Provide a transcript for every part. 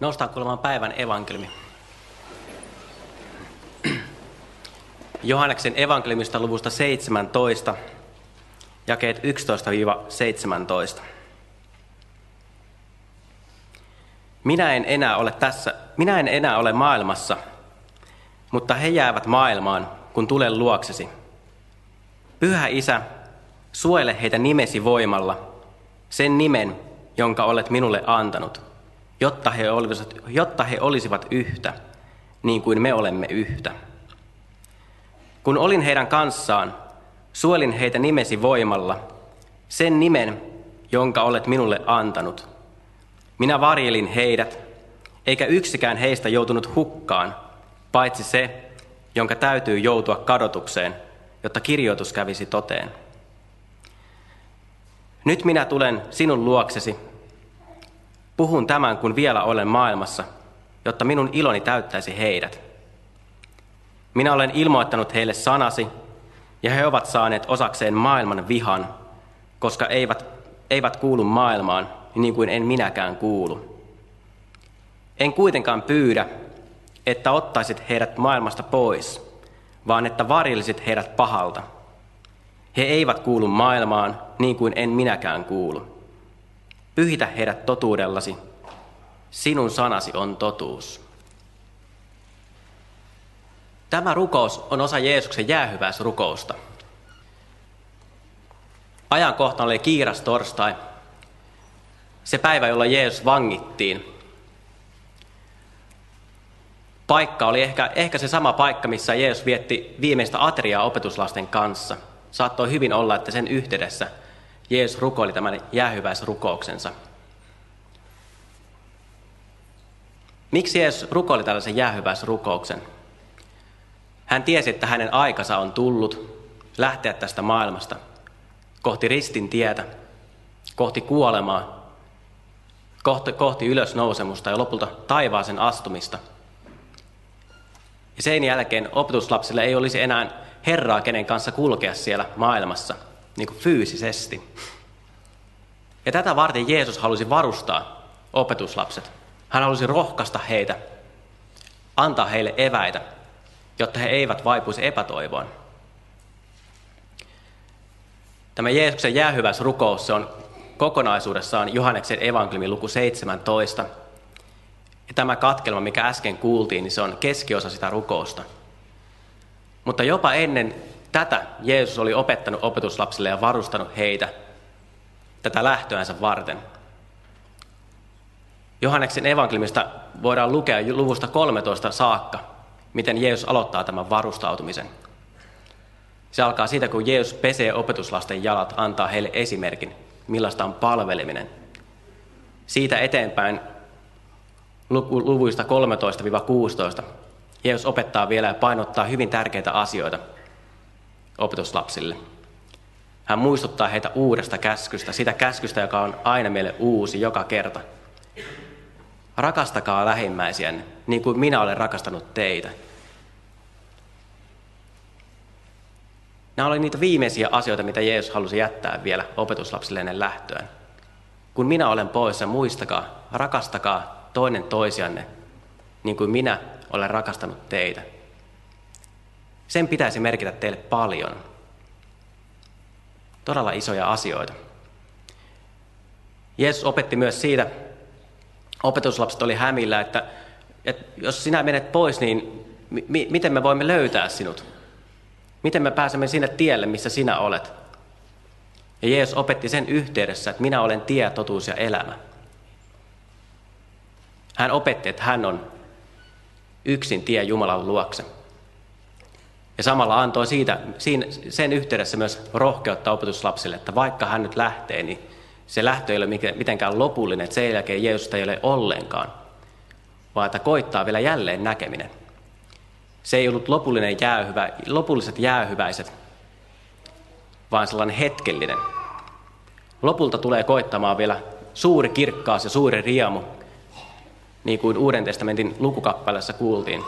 Noustaan kuulemaan päivän evankeliumi. Johanneksen evankeliumista luvusta 17, jakeet 11-17. Minä en enää ole tässä, minä en enää ole maailmassa, mutta he jäävät maailmaan, kun tulen luoksesi. Pyhä Isä, suojele heitä nimesi voimalla, sen nimen, jonka olet minulle antanut – jotta he olisivat, jotta he olisivat yhtä, niin kuin me olemme yhtä. Kun olin heidän kanssaan, suolin heitä nimesi voimalla, sen nimen, jonka olet minulle antanut. Minä varjelin heidät, eikä yksikään heistä joutunut hukkaan, paitsi se, jonka täytyy joutua kadotukseen, jotta kirjoitus kävisi toteen. Nyt minä tulen sinun luoksesi Puhun tämän, kun vielä olen maailmassa, jotta minun iloni täyttäisi heidät. Minä olen ilmoittanut heille sanasi, ja he ovat saaneet osakseen maailman vihan, koska eivät, eivät kuulu maailmaan, niin kuin en minäkään kuulu. En kuitenkaan pyydä, että ottaisit heidät maailmasta pois, vaan että varjellisit heidät pahalta. He eivät kuulu maailmaan, niin kuin en minäkään kuulu. Pyhitä heidät totuudellasi. Sinun sanasi on totuus. Tämä rukous on osa Jeesuksen jäähyväisrukousta. Ajankohta oli kiiras torstai, se päivä, jolloin Jeesus vangittiin. Paikka oli ehkä, ehkä se sama paikka, missä Jeesus vietti viimeistä ateriaa opetuslasten kanssa. Saattoi hyvin olla, että sen yhteydessä Jeesus rukoili tämän jäähyväisrukouksensa. Miksi Jeesus rukoili tällaisen jäähyväisrukouksen? Hän tiesi, että hänen aikansa on tullut lähteä tästä maailmasta kohti ristin tietä, kohti kuolemaa, kohti, kohti ylösnousemusta ja lopulta taivaaseen astumista. Ja sen jälkeen opetuslapsille ei olisi enää Herraa, kenen kanssa kulkea siellä maailmassa – niin kuin fyysisesti. Ja tätä varten Jeesus halusi varustaa opetuslapset. Hän halusi rohkaista heitä, antaa heille eväitä, jotta he eivät vaipuisi epätoivoon. Tämä Jeesuksen jäähyväisrukous se on kokonaisuudessaan Johanneksen evankeliumi luku 17. Ja tämä katkelma, mikä äsken kuultiin, niin se on keskiosa sitä rukousta. Mutta jopa ennen Tätä Jeesus oli opettanut opetuslapsille ja varustanut heitä tätä lähtöänsä varten. Johanneksen evankeliumista voidaan lukea luvusta 13 saakka, miten Jeesus aloittaa tämän varustautumisen. Se alkaa siitä, kun Jeesus pesee opetuslasten jalat, antaa heille esimerkin, millaista on palveleminen. Siitä eteenpäin luvuista 13-16 Jeesus opettaa vielä ja painottaa hyvin tärkeitä asioita – opetuslapsille. Hän muistuttaa heitä uudesta käskystä, sitä käskystä, joka on aina meille uusi joka kerta. Rakastakaa lähimmäisiänne, niin kuin minä olen rakastanut teitä. Nämä olivat niitä viimeisiä asioita, mitä Jeesus halusi jättää vielä opetuslapsille ennen lähtöään. Kun minä olen poissa, muistakaa, rakastakaa toinen toisianne, niin kuin minä olen rakastanut teitä. Sen pitäisi merkitä teille paljon. Todella isoja asioita. Jeesus opetti myös siitä, opetuslapset oli hämillä, että, että jos sinä menet pois, niin mi- miten me voimme löytää sinut? Miten me pääsemme sinne tielle, missä sinä olet? Ja Jeesus opetti sen yhteydessä, että minä olen tie, totuus ja elämä. Hän opetti, että hän on yksin tie Jumalan luokse. Ja samalla antoi siitä, siinä, sen yhteydessä myös rohkeutta opetuslapsille, että vaikka hän nyt lähtee, niin se lähtö ei ole mitenkään lopullinen, että sen jälkeen Jeesusta ei ole ollenkaan, vaan että koittaa vielä jälleen näkeminen. Se ei ollut lopullinen jäähyvä, lopulliset jäähyväiset, vaan sellainen hetkellinen. Lopulta tulee koittamaan vielä suuri kirkkaus ja suuri riemu, niin kuin Uuden testamentin lukukappaleessa kuultiin,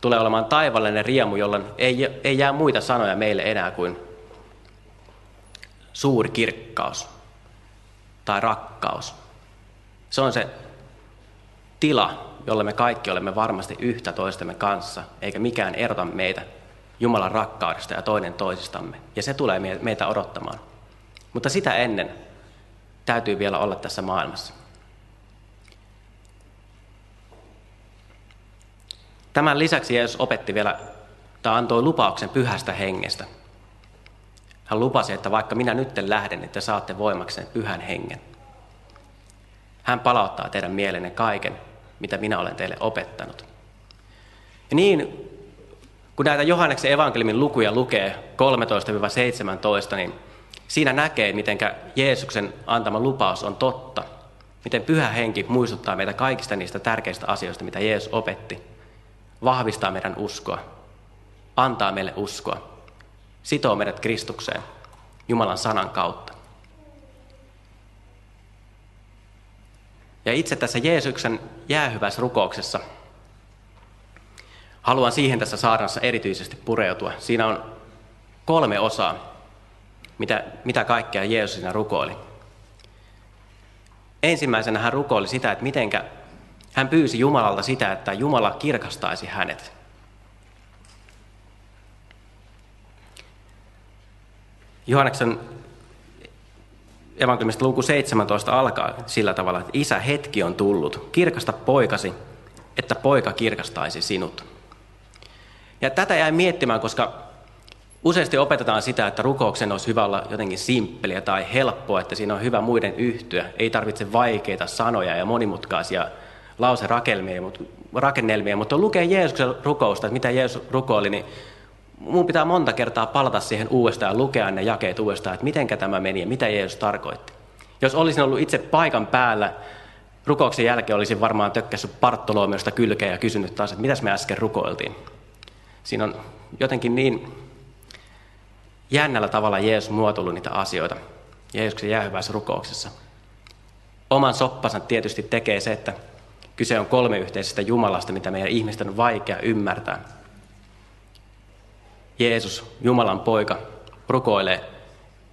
tulee olemaan taivallinen riemu, jolloin ei, ei jää muita sanoja meille enää kuin suuri kirkkaus tai rakkaus. Se on se tila, jolle me kaikki olemme varmasti yhtä toistemme kanssa, eikä mikään erota meitä Jumalan rakkaudesta ja toinen toisistamme. Ja se tulee meitä odottamaan. Mutta sitä ennen täytyy vielä olla tässä maailmassa. Tämän lisäksi Jeesus opetti vielä, tai antoi lupauksen pyhästä hengestä. Hän lupasi, että vaikka minä nyt lähden, että saatte voimakseen pyhän hengen. Hän palauttaa teidän mielenne kaiken, mitä minä olen teille opettanut. Ja niin, kun näitä Johanneksen evankeliumin lukuja lukee 13-17, niin siinä näkee, miten Jeesuksen antama lupaus on totta. Miten pyhä henki muistuttaa meitä kaikista niistä tärkeistä asioista, mitä Jeesus opetti. Vahvistaa meidän uskoa. Antaa meille uskoa. Sitoo meidät Kristukseen Jumalan sanan kautta. Ja itse tässä Jeesuksen jäähyvässä rukouksessa haluan siihen tässä saarnassa erityisesti pureutua. Siinä on kolme osaa, mitä, mitä kaikkea Jeesus siinä rukoili. Ensimmäisenä hän rukoili sitä, että mitenkä hän pyysi Jumalalta sitä, että Jumala kirkastaisi hänet. Johanneksen evankeliumista luku 17 alkaa sillä tavalla, että isä hetki on tullut, kirkasta poikasi, että poika kirkastaisi sinut. Ja tätä jäin miettimään, koska useasti opetetaan sitä, että rukouksen olisi hyvä olla jotenkin simppeliä tai helppoa, että siinä on hyvä muiden yhtyä. Ei tarvitse vaikeita sanoja ja monimutkaisia lauserakennelmia, mutta kun lukee Jeesuksen rukousta, että mitä Jeesus rukoili, niin mun pitää monta kertaa palata siihen uudestaan ja lukea ne jakeet uudestaan, että miten tämä meni ja mitä Jeesus tarkoitti. Jos olisin ollut itse paikan päällä, rukouksen jälkeen olisin varmaan tökkässyt Barttolomeusta kylkeä ja kysynyt taas, että mitäs me äsken rukoiltiin. Siinä on jotenkin niin jännällä tavalla Jeesus muotoillut niitä asioita Jeesuksen jäähyvässä rukouksessa. Oman soppansa tietysti tekee se, että kyse on kolmeyhteisestä Jumalasta, mitä meidän ihmisten on vaikea ymmärtää. Jeesus, Jumalan poika, rukoilee,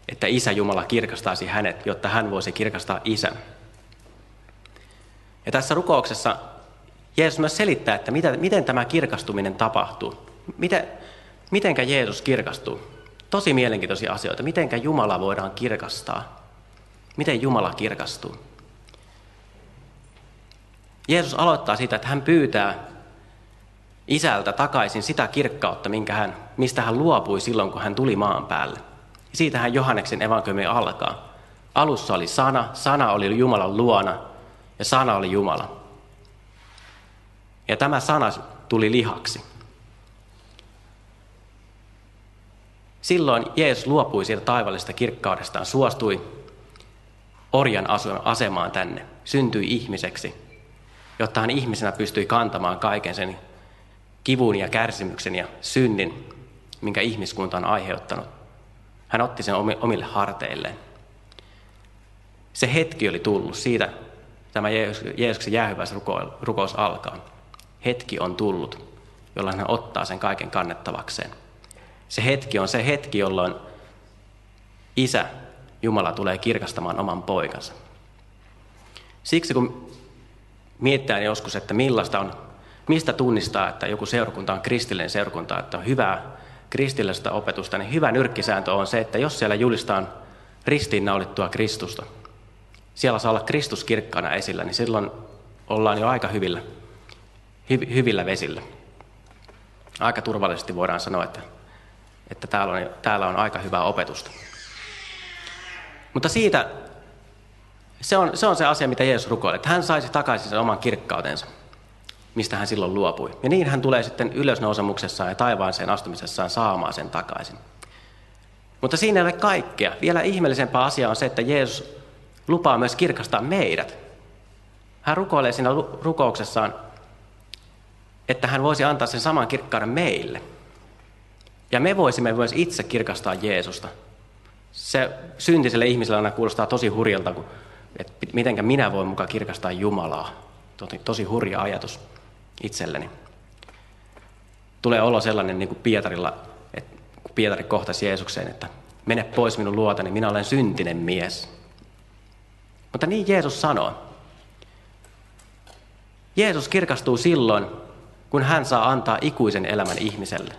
että Isä Jumala kirkastaisi hänet, jotta hän voisi kirkastaa Isän. Ja tässä rukouksessa Jeesus myös selittää, että mitä, miten tämä kirkastuminen tapahtuu. Miten, mitenkä Jeesus kirkastuu? Tosi mielenkiintoisia asioita. Mitenkä Jumala voidaan kirkastaa? Miten Jumala kirkastuu? Jeesus aloittaa siitä, että hän pyytää isältä takaisin sitä kirkkautta, minkä hän, mistä hän luopui silloin, kun hän tuli maan päälle. Siitähän Johanneksen evankeliumi alkaa. Alussa oli sana, sana oli Jumalan luona ja sana oli Jumala. Ja tämä sana tuli lihaksi. Silloin Jeesus luopui siitä taivallisesta kirkkaudestaan, suostui orjan asemaan tänne, syntyi ihmiseksi, jotta hän ihmisenä pystyi kantamaan kaiken sen kivun ja kärsimyksen ja synnin, minkä ihmiskunta on aiheuttanut. Hän otti sen omille harteilleen. Se hetki oli tullut, siitä tämä Jeesuksen jäähyväis rukous alkaa. Hetki on tullut, jolloin hän ottaa sen kaiken kannettavakseen. Se hetki on se hetki, jolloin Isä, Jumala, tulee kirkastamaan oman poikansa. Siksi kun miettää joskus, että millaista on mistä tunnistaa, että joku seurakunta on kristillinen seurakunta, että on hyvää kristillistä opetusta, niin hyvä nyrkkisääntö on se, että jos siellä julistaan ristiinnaulittua Kristusta, siellä saa olla Kristus kirkkaana esillä, niin silloin ollaan jo aika hyvillä, hy, hyvillä vesillä. Aika turvallisesti voidaan sanoa, että, että täällä, on, täällä on aika hyvää opetusta. Mutta siitä, se on, se on se asia, mitä Jeesus rukoilee, että hän saisi takaisin sen oman kirkkautensa mistä hän silloin luopui. Ja niin hän tulee sitten ylösnousemuksessaan ja taivaaseen astumisessaan saamaan sen takaisin. Mutta siinä ei ole kaikkea. Vielä ihmeellisempää asia on se, että Jeesus lupaa myös kirkastaa meidät. Hän rukoilee siinä rukouksessaan, että hän voisi antaa sen saman kirkkauden meille. Ja me voisimme myös itse kirkastaa Jeesusta. Se syntiselle ihmiselle aina kuulostaa tosi hurjalta, että mitenkä minä voin mukaan kirkastaa Jumalaa. Tosi, tosi hurja ajatus itselleni. Tulee olo sellainen niin kuin Pietarilla, että kun Pietari kohtasi Jeesukseen, että mene pois minun luotani, minä olen syntinen mies. Mutta niin Jeesus sanoo. Jeesus kirkastuu silloin, kun hän saa antaa ikuisen elämän ihmiselle.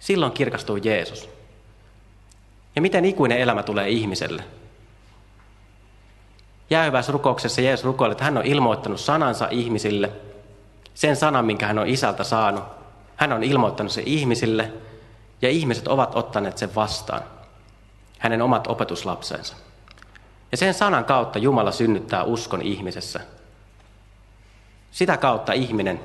Silloin kirkastuu Jeesus. Ja miten ikuinen elämä tulee ihmiselle? Jäähyväisrukouksessa Jeesus rukoilee, että hän on ilmoittanut sanansa ihmisille, sen sanan, minkä hän on isältä saanut. Hän on ilmoittanut se ihmisille, ja ihmiset ovat ottaneet sen vastaan, hänen omat opetuslapsensa. Ja sen sanan kautta Jumala synnyttää uskon ihmisessä. Sitä kautta ihminen,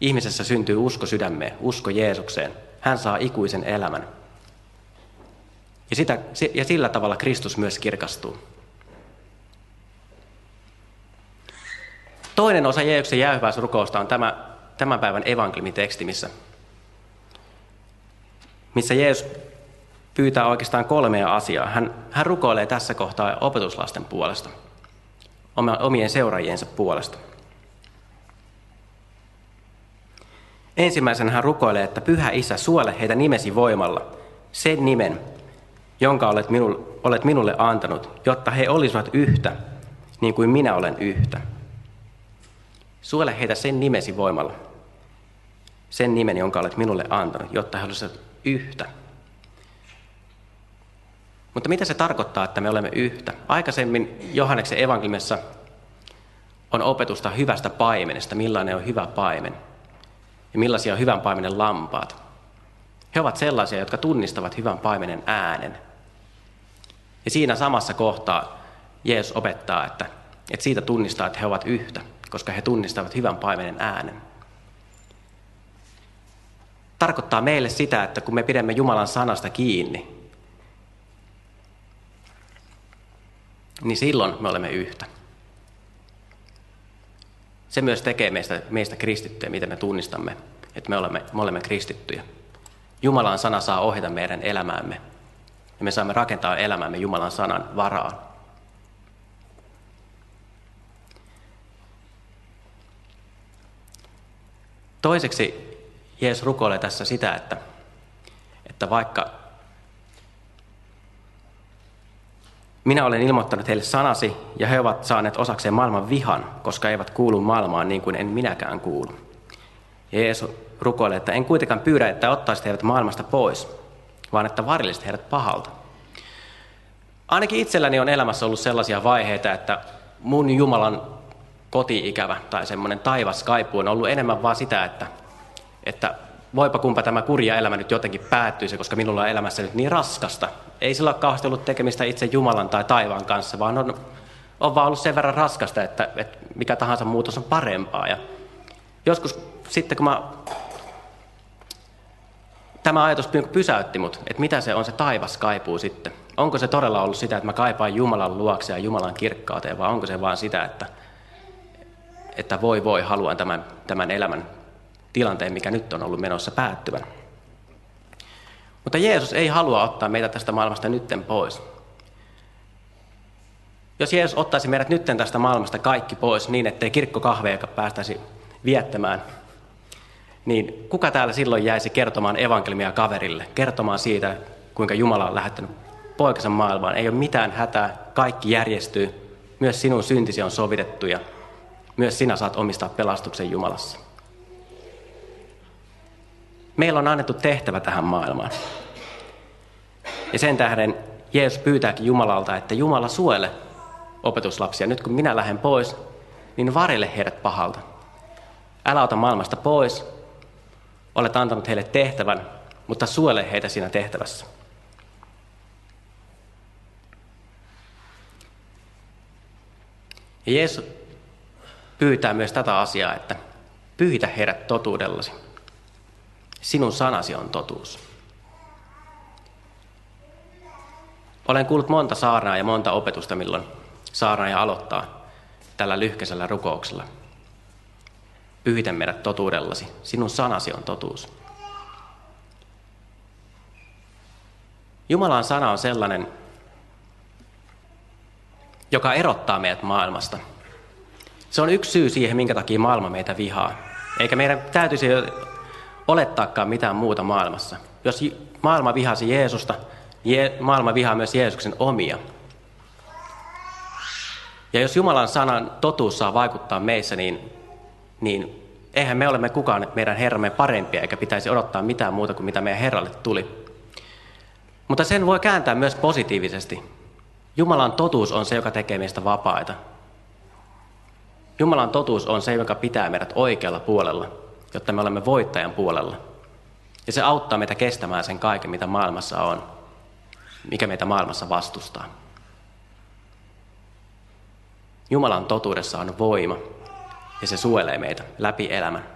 ihmisessä syntyy usko sydämeen, usko Jeesukseen. Hän saa ikuisen elämän. Ja, sitä, ja sillä tavalla Kristus myös kirkastuu. Toinen osa Jeesuksen jäähyväisrukousta on tämä tämän päivän evankeliumiteksti, missä, missä Jeesus pyytää oikeastaan kolmea asiaa. Hän, hän rukoilee tässä kohtaa opetuslasten puolesta, omien seuraajiensa puolesta. Ensimmäisenä hän rukoilee, että Pyhä Isä, suole heitä nimesi voimalla, sen nimen, jonka olet minulle, olet minulle antanut, jotta he olisivat yhtä, niin kuin minä olen yhtä. Suole heitä sen nimesi voimalla, sen nimen, jonka olet minulle antanut, jotta he olisivat yhtä. Mutta mitä se tarkoittaa, että me olemme yhtä? Aikaisemmin Johanneksen evankeliumissa on opetusta hyvästä paimenesta, millainen on hyvä paimen ja millaisia on hyvän paimenen lampaat. He ovat sellaisia, jotka tunnistavat hyvän paimenen äänen. Ja siinä samassa kohtaa Jeesus opettaa, että, että siitä tunnistaa, että he ovat yhtä, koska he tunnistavat hyvän paimenen äänen. Tarkoittaa meille sitä, että kun me pidämme Jumalan sanasta kiinni, niin silloin me olemme yhtä. Se myös tekee meistä, meistä kristittyjä, miten me tunnistamme, että me olemme, me olemme kristittyjä. Jumalan sana saa ohjata meidän elämäämme. Ja me saamme rakentaa elämäämme Jumalan sanan varaan. Toiseksi Jeesus rukoilee tässä sitä, että, että vaikka minä olen ilmoittanut heille sanasi ja he ovat saaneet osakseen maailman vihan, koska eivät kuulu maailmaan niin kuin en minäkään kuulu. Jeesus rukoilee, että en kuitenkaan pyydä, että ottaisit heidät maailmasta pois, vaan että varillisit heidät pahalta. Ainakin itselläni on elämässä ollut sellaisia vaiheita, että mun Jumalan koti-ikävä tai semmoinen taivaskaipu on ollut enemmän vaan sitä, että, että voipa kumpa tämä kurja elämä nyt jotenkin päättyisi, koska minulla on elämässä nyt niin raskasta. Ei sillä ole kauheasti ollut tekemistä itse Jumalan tai taivaan kanssa, vaan on, on vaan ollut sen verran raskasta, että, että mikä tahansa muutos on parempaa. Ja joskus sitten, kun mä tämä ajatus pysäytti mut, että mitä se on se taivas kaipuu sitten. Onko se todella ollut sitä, että mä kaipaan Jumalan luokse ja Jumalan kirkkauteen, vai onko se vaan sitä, että, että voi voi, haluan tämän, tämän elämän tilanteen, mikä nyt on ollut menossa päättyvän. Mutta Jeesus ei halua ottaa meitä tästä maailmasta nytten pois. Jos Jeesus ottaisi meidät nytten tästä maailmasta kaikki pois niin, ettei kirkkokahveja päästäisi viettämään, niin kuka täällä silloin jäisi kertomaan evankeliumia kaverille, kertomaan siitä, kuinka Jumala on lähettänyt poikansa maailmaan. Ei ole mitään hätää, kaikki järjestyy, myös sinun syntisi on sovitettu ja myös sinä saat omistaa pelastuksen Jumalassa. Meillä on annettu tehtävä tähän maailmaan. Ja sen tähden Jeesus pyytääkin Jumalalta, että Jumala suojele opetuslapsia. Nyt kun minä lähden pois, niin varille heidät pahalta. Älä ota maailmasta pois. Olet antanut heille tehtävän, mutta suojele heitä siinä tehtävässä. Ja Jeesus pyytää myös tätä asiaa, että pyhitä heidät totuudellasi. Sinun sanasi on totuus. Olen kuullut monta saarnaa ja monta opetusta, milloin saarnaaja aloittaa tällä lyhkäisellä rukouksella. Pyhitä meidät totuudellasi. Sinun sanasi on totuus. Jumalan sana on sellainen, joka erottaa meidät maailmasta. Se on yksi syy siihen, minkä takia maailma meitä vihaa. Eikä meidän täytyisi olettaakaan mitään muuta maailmassa. Jos maailma vihasi Jeesusta, maailma vihaa myös Jeesuksen omia. Ja jos Jumalan sanan totuus saa vaikuttaa meissä, niin, niin eihän me olemme kukaan meidän Herramme parempia, eikä pitäisi odottaa mitään muuta kuin mitä meidän Herralle tuli. Mutta sen voi kääntää myös positiivisesti. Jumalan totuus on se, joka tekee meistä vapaita. Jumalan totuus on se, joka pitää meidät oikealla puolella, jotta me olemme voittajan puolella. Ja se auttaa meitä kestämään sen kaiken, mitä maailmassa on, mikä meitä maailmassa vastustaa. Jumalan totuudessa on voima, ja se suojelee meitä läpi elämän.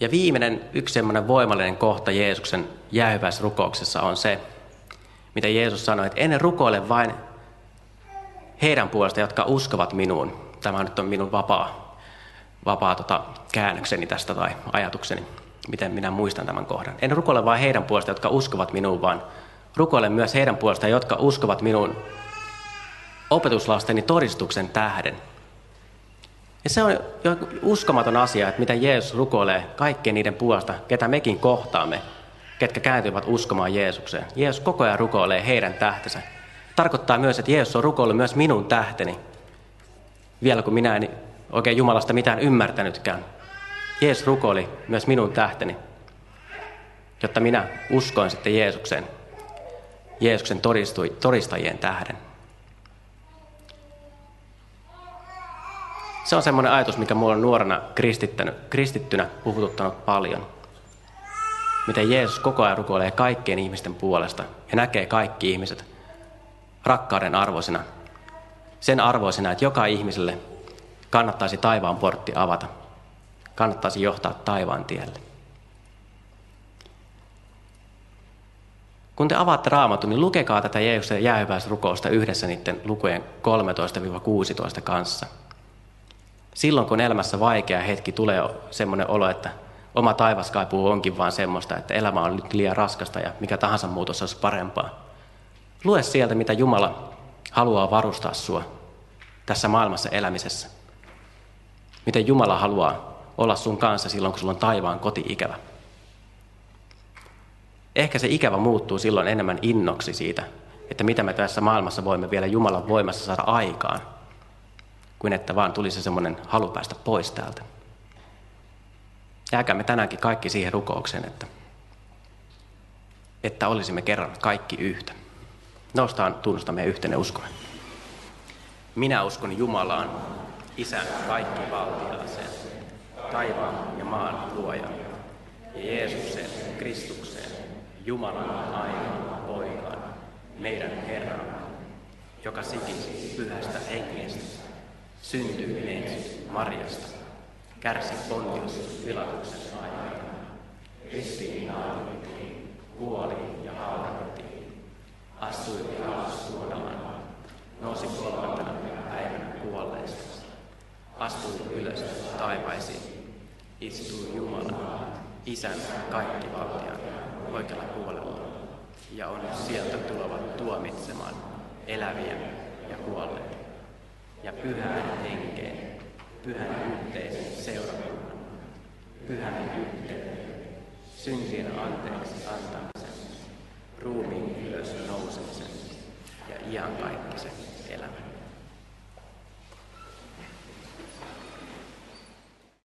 Ja viimeinen yksi semmoinen voimallinen kohta Jeesuksen jäähyväisrukouksessa on se, mitä Jeesus sanoi, että ennen rukoile vain heidän puolesta, jotka uskovat minuun. Tämä nyt on minun vapaa, vapaa tota, käännökseni tästä tai ajatukseni, miten minä muistan tämän kohdan. En rukoile vain heidän puolesta, jotka uskovat minuun, vaan rukoilen myös heidän puolesta, jotka uskovat minun opetuslasteni todistuksen tähden. Ja se on jo uskomaton asia, että miten Jeesus rukoilee kaikkien niiden puolesta, ketä mekin kohtaamme, ketkä kääntyvät uskomaan Jeesukseen. Jeesus koko ajan rukoilee heidän tähtensä. Tarkoittaa myös, että Jeesus on rukoillut myös minun tähteni. Vielä kun minä en oikein Jumalasta mitään ymmärtänytkään. Jeesus rukoili myös minun tähteni, jotta minä uskoin sitten Jeesukseen, Jeesuksen todistajien tähden. Se on semmoinen ajatus, mikä mulla on nuorena kristittynä puhututtanut paljon. Miten Jeesus koko ajan rukoilee kaikkien ihmisten puolesta ja näkee kaikki ihmiset rakkauden arvoisina. Sen arvoisina, että joka ihmiselle kannattaisi taivaan portti avata. Kannattaisi johtaa taivaan tielle. Kun te avaatte raamatun, niin lukekaa tätä Jeesuksen jäähyväisrukousta yhdessä niiden lukujen 13-16 kanssa – silloin kun elämässä vaikea hetki tulee semmoinen olo, että oma taivaskaipuu onkin vaan semmoista, että elämä on nyt liian raskasta ja mikä tahansa muutos olisi parempaa. Lue sieltä, mitä Jumala haluaa varustaa sua tässä maailmassa elämisessä. Miten Jumala haluaa olla sun kanssa silloin, kun sulla on taivaan koti-ikävä. Ehkä se ikävä muuttuu silloin enemmän innoksi siitä, että mitä me tässä maailmassa voimme vielä Jumalan voimassa saada aikaan – kuin että vaan tulisi semmoinen halu päästä pois täältä. Jääkäämme tänäänkin kaikki siihen rukoukseen, että, että olisimme kerran kaikki yhtä. Noustaan tunnustamme yhteinen uskomme. Minä uskon Jumalaan, Isän kaikki valtiaaseen, taivaan ja maan luojan, ja Jeesukseen, Kristukseen, Jumalan ainoan poikaan, meidän Herran, joka sikisi pyhästä hengestä syntyi ensin Marjasta, kärsi Pontius Pilatuksen aikana, ristiinnaulittiin, kuoli ja haudattiin, astui alas suoraan, nousi kolmantena päivänä kuolleista, astui ylös taivaisiin, istui Jumalan, Isän kaikki valtian oikealla puolella, ja on sieltä tuleva tuomitsemaan eläviä ja kuolleita ja pyhään henkeen, pyhän yhteisen seurakunnan, pyhän yhteyden, syntien anteeksi antamisen, ruumiin ylös nousemisen ja iankaikkisen elämän.